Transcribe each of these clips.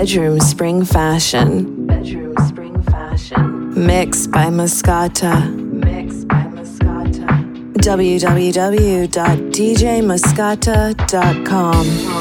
Bedroom Spring Fashion. Bedroom Spring Fashion. Mixed by Mascata. Mixed by Mascata. www.djmascata.com.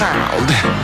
sound.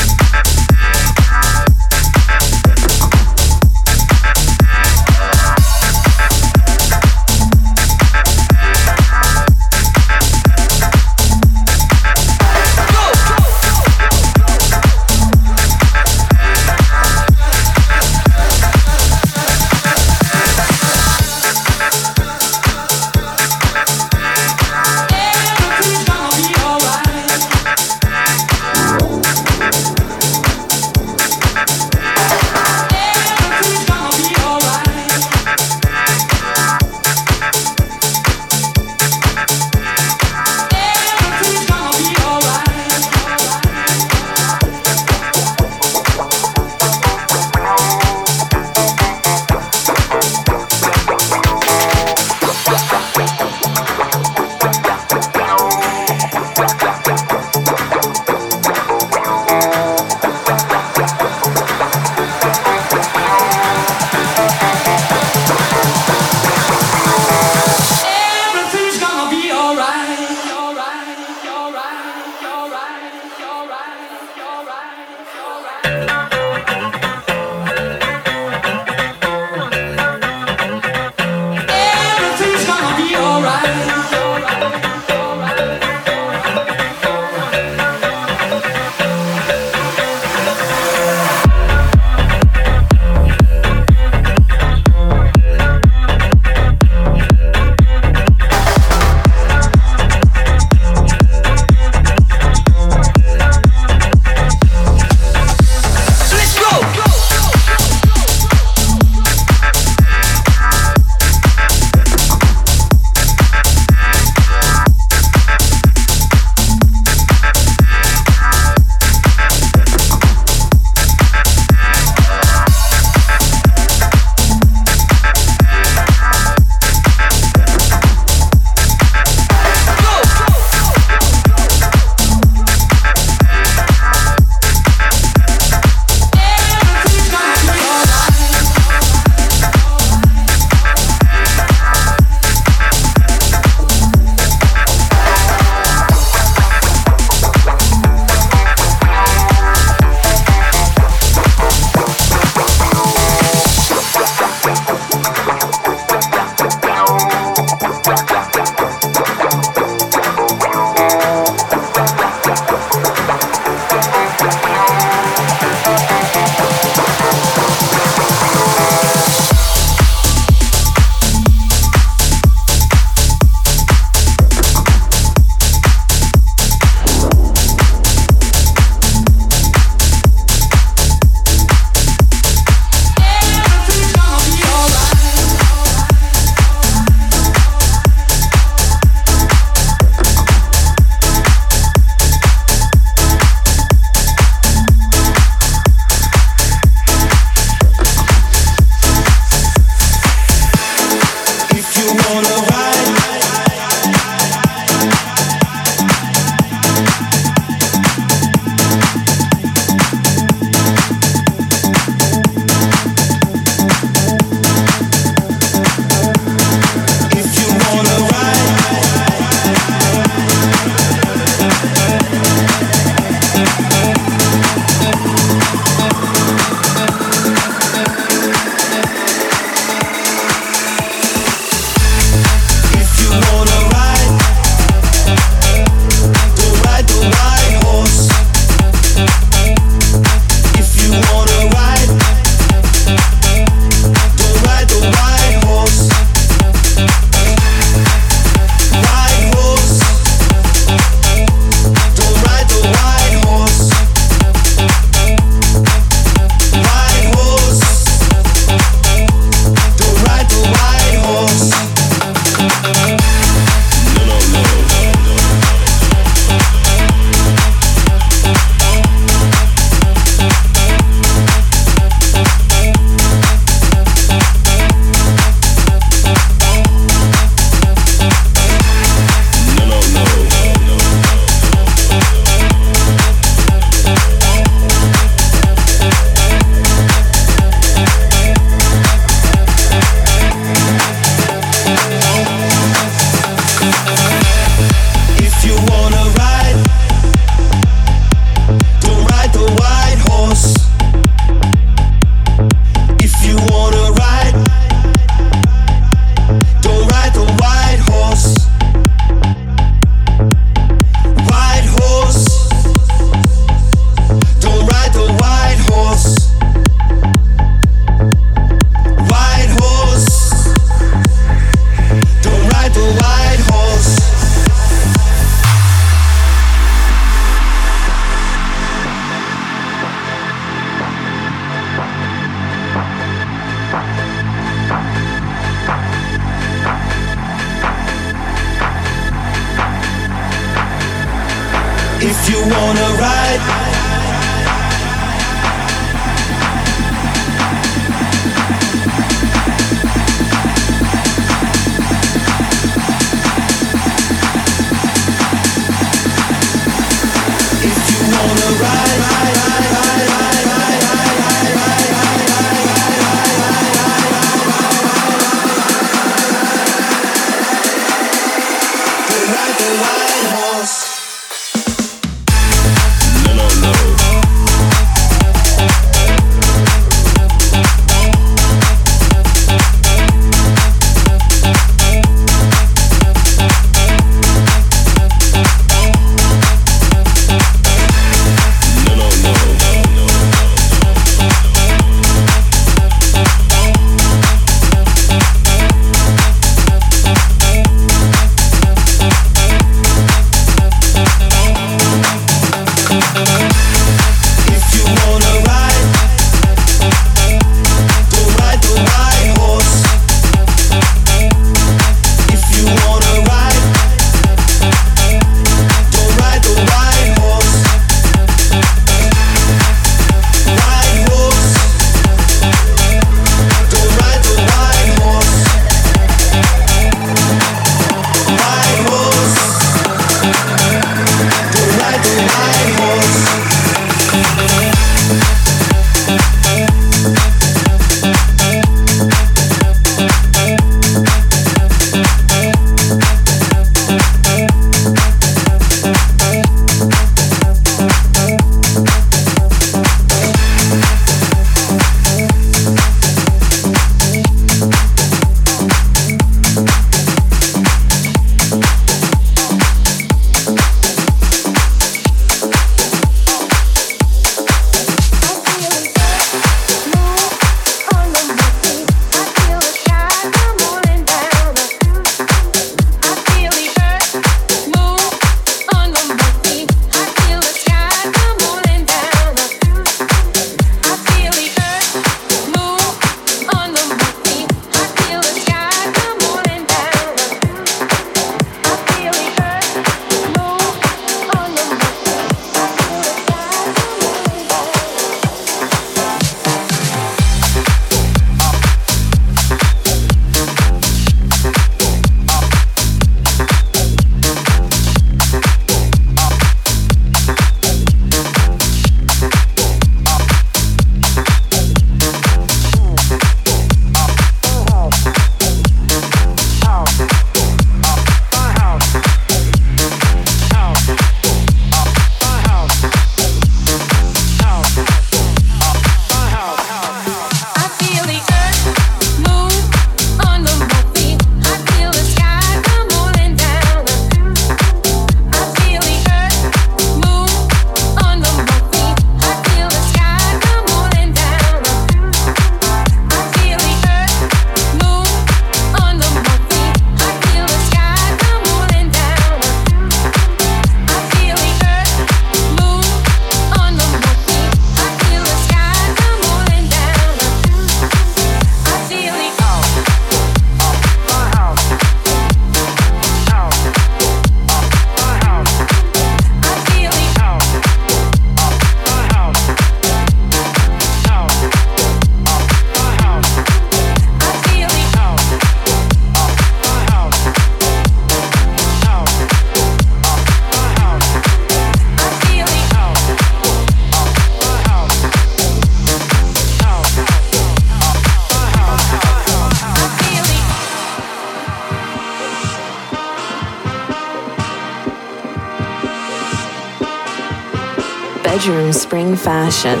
spring fashion.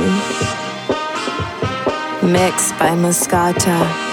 Mixed by Mascata.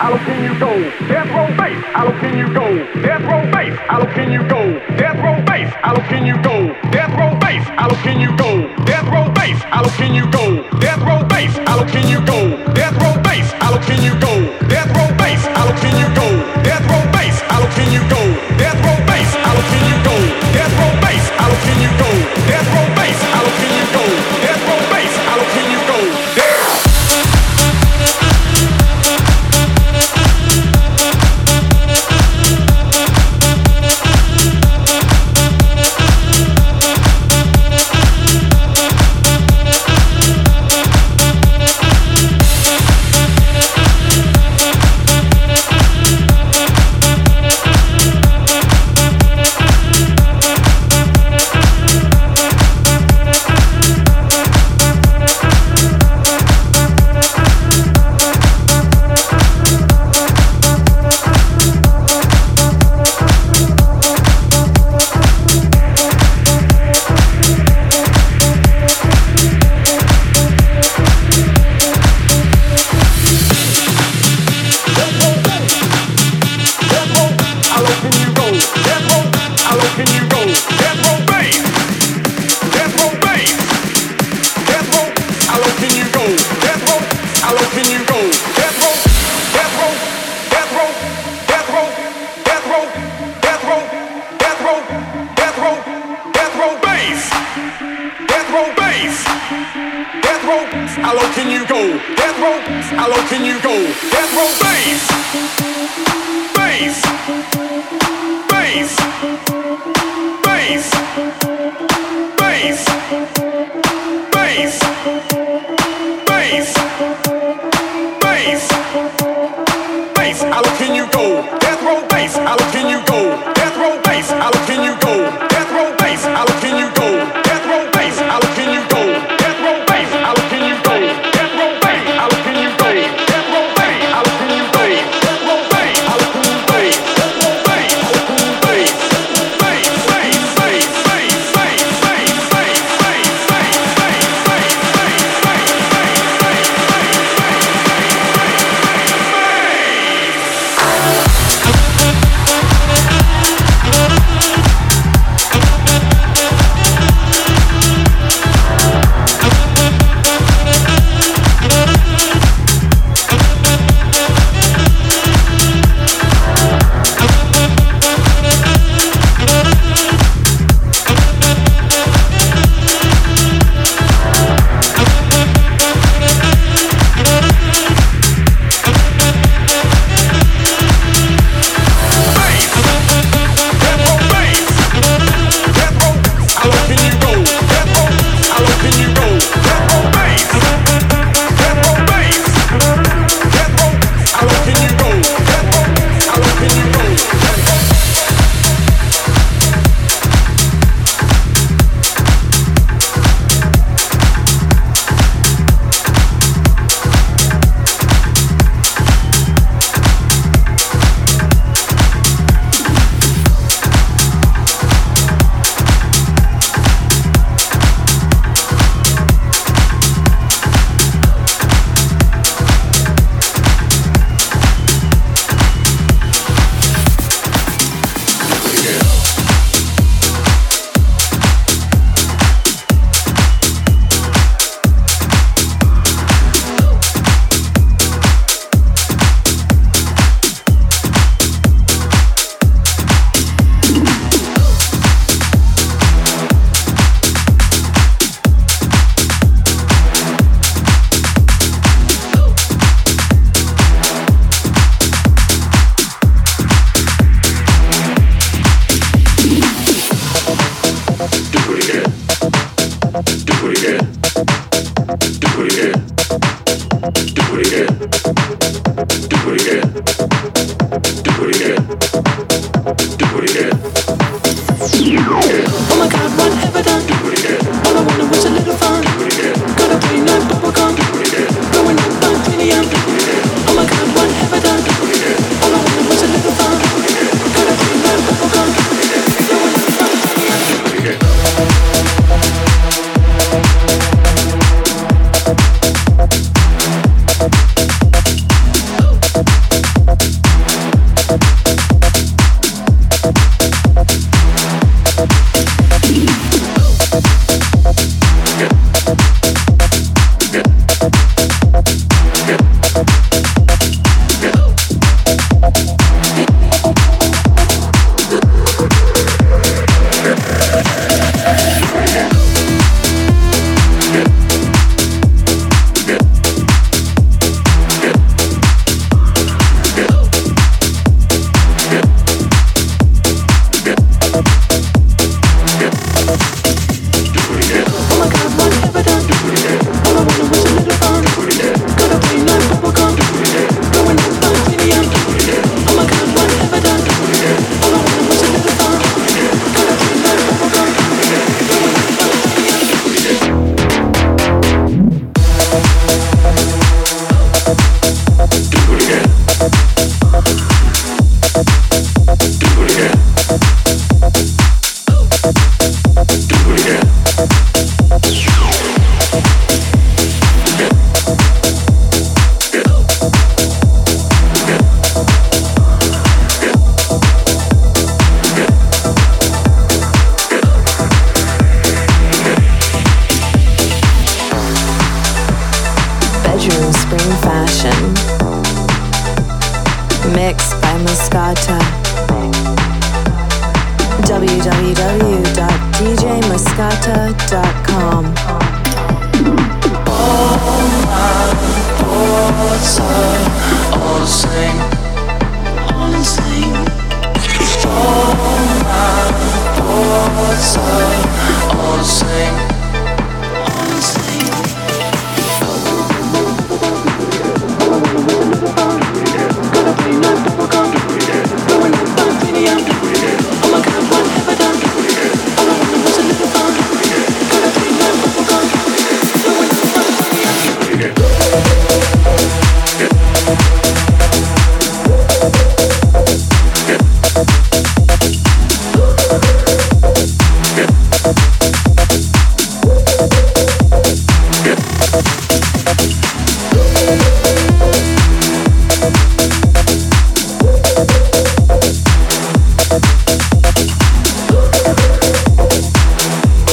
How can you go? Death row base. How can you go? Death row base. How can you go? Death row base. How can you go? Death row base. How can you go? Death row base. How can you go?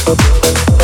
Thank.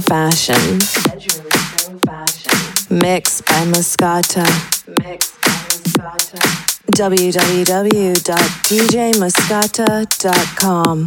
Fashion. Mixed by Mascata. www.djmascata.com.